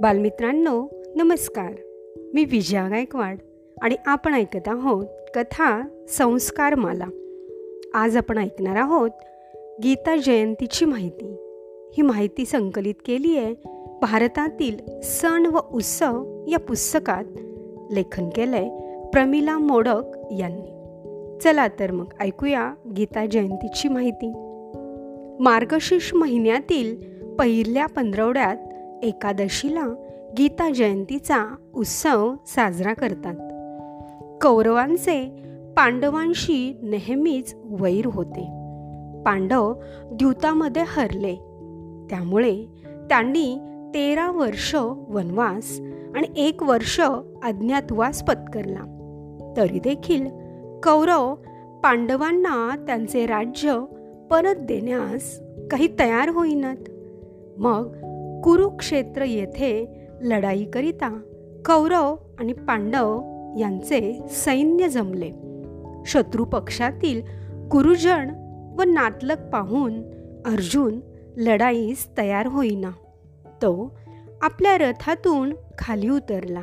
बालमित्रांनो नमस्कार. मी विजया गायकवाड आणि आपण ऐकत आहोत कथा संस्कार माला आज आपण ऐकणार आहोत गीता जयंतीची माहिती. ही माहिती संकलित केली आहे भारतातील सण व उत्सव या पुस्तकात लेखन केलं आहे प्रमिला मोडक यांनी. चला तर मग ऐकूया गीता जयंतीची माहिती. मार्गशीर्ष महिन्यातील पहिल्या पंधरवड्यात एकादशीला गीता जयंतीचा उत्सव साजरा करतात. कौरवांचे पांडवांशी नेहमीच वैर होते. पांडव द्यूतामध्ये हरले. त्यामुळे त्यांनी तेरा वर्ष वनवास आणि एक वर्ष अज्ञातवास पत्करला. तरी देखील कौरव पांडवांना त्यांचे राज्य परत देण्यास काही तयार होईनात. मग कुरुक्षेत्र येथे लढाईकरिता कौरव आणि पांडव यांचे सैन्य जमले. शत्रू पक्षातील गुरुजन व नातलक पाहून अर्जुन लढाईस तयार होईना. तो आपल्या रथातून खाली उतरला.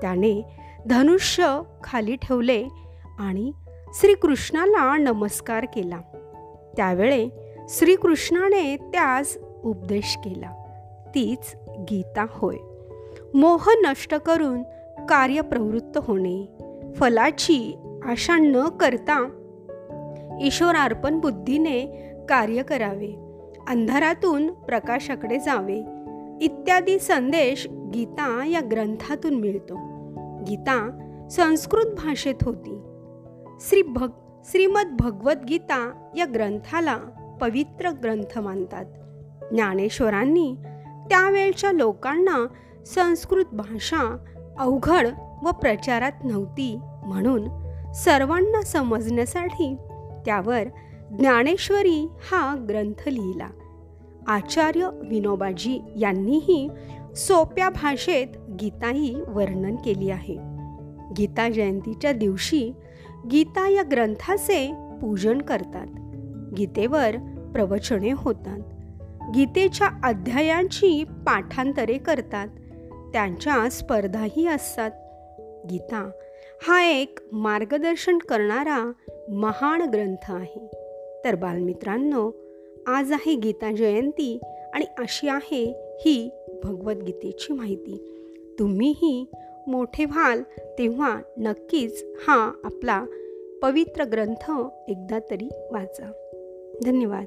त्याने धनुष्य खाली ठेवले आणि श्रीकृष्णाला नमस्कार केला. त्यावेळे श्रीकृष्णाने त्यास उपदेश केला. तीच गीता होय. मोह नष्ट करून कार्यप्रवृत्त होणे. फलाची आशा न करता ईश्वरार्पण बुद्धीने कार्य करावे. अंधारातून प्रकाशाकडे जावे. इत्यादी संदेश गीता या ग्रंथातून मिळतो. गीता संस्कृत भाषेत होती. श्री भग श्रीमद भगवद्गीता या ग्रंथाला पवित्र ग्रंथ मानतात. ज्ञानेश्वरांनी त्यावेळच्या लोकांना संस्कृत भाषा अवघड व प्रचारात नव्हती म्हणून सर्वांना समजण्यासाठी त्यावर ज्ञानेश्वरी हा ग्रंथ लिहिला. आचार्य विनोबाजी यांनीही सोप्या भाषेत गीताही वर्णन केली आहे. गीता जयंतीच्या दिवशी गीता या ग्रंथाचे पूजन करतात. गीतेवर प्रवचने होतात. गीतेच्या अध्यायांची पाठांतरे करतात. त्यांच्या स्पर्धाही असतात. गीता हा एक मार्गदर्शन करणारा महान ग्रंथ आहे. तर बालमित्रांनो आज आहे गीता जयंती आणि अशी आहे ही भगवद्गीतेची माहिती. तुम्हीही मोठे व्हाल तेव्हा नक्कीच हा आपला पवित्र ग्रंथ एकदा तरी वाचा. धन्यवाद.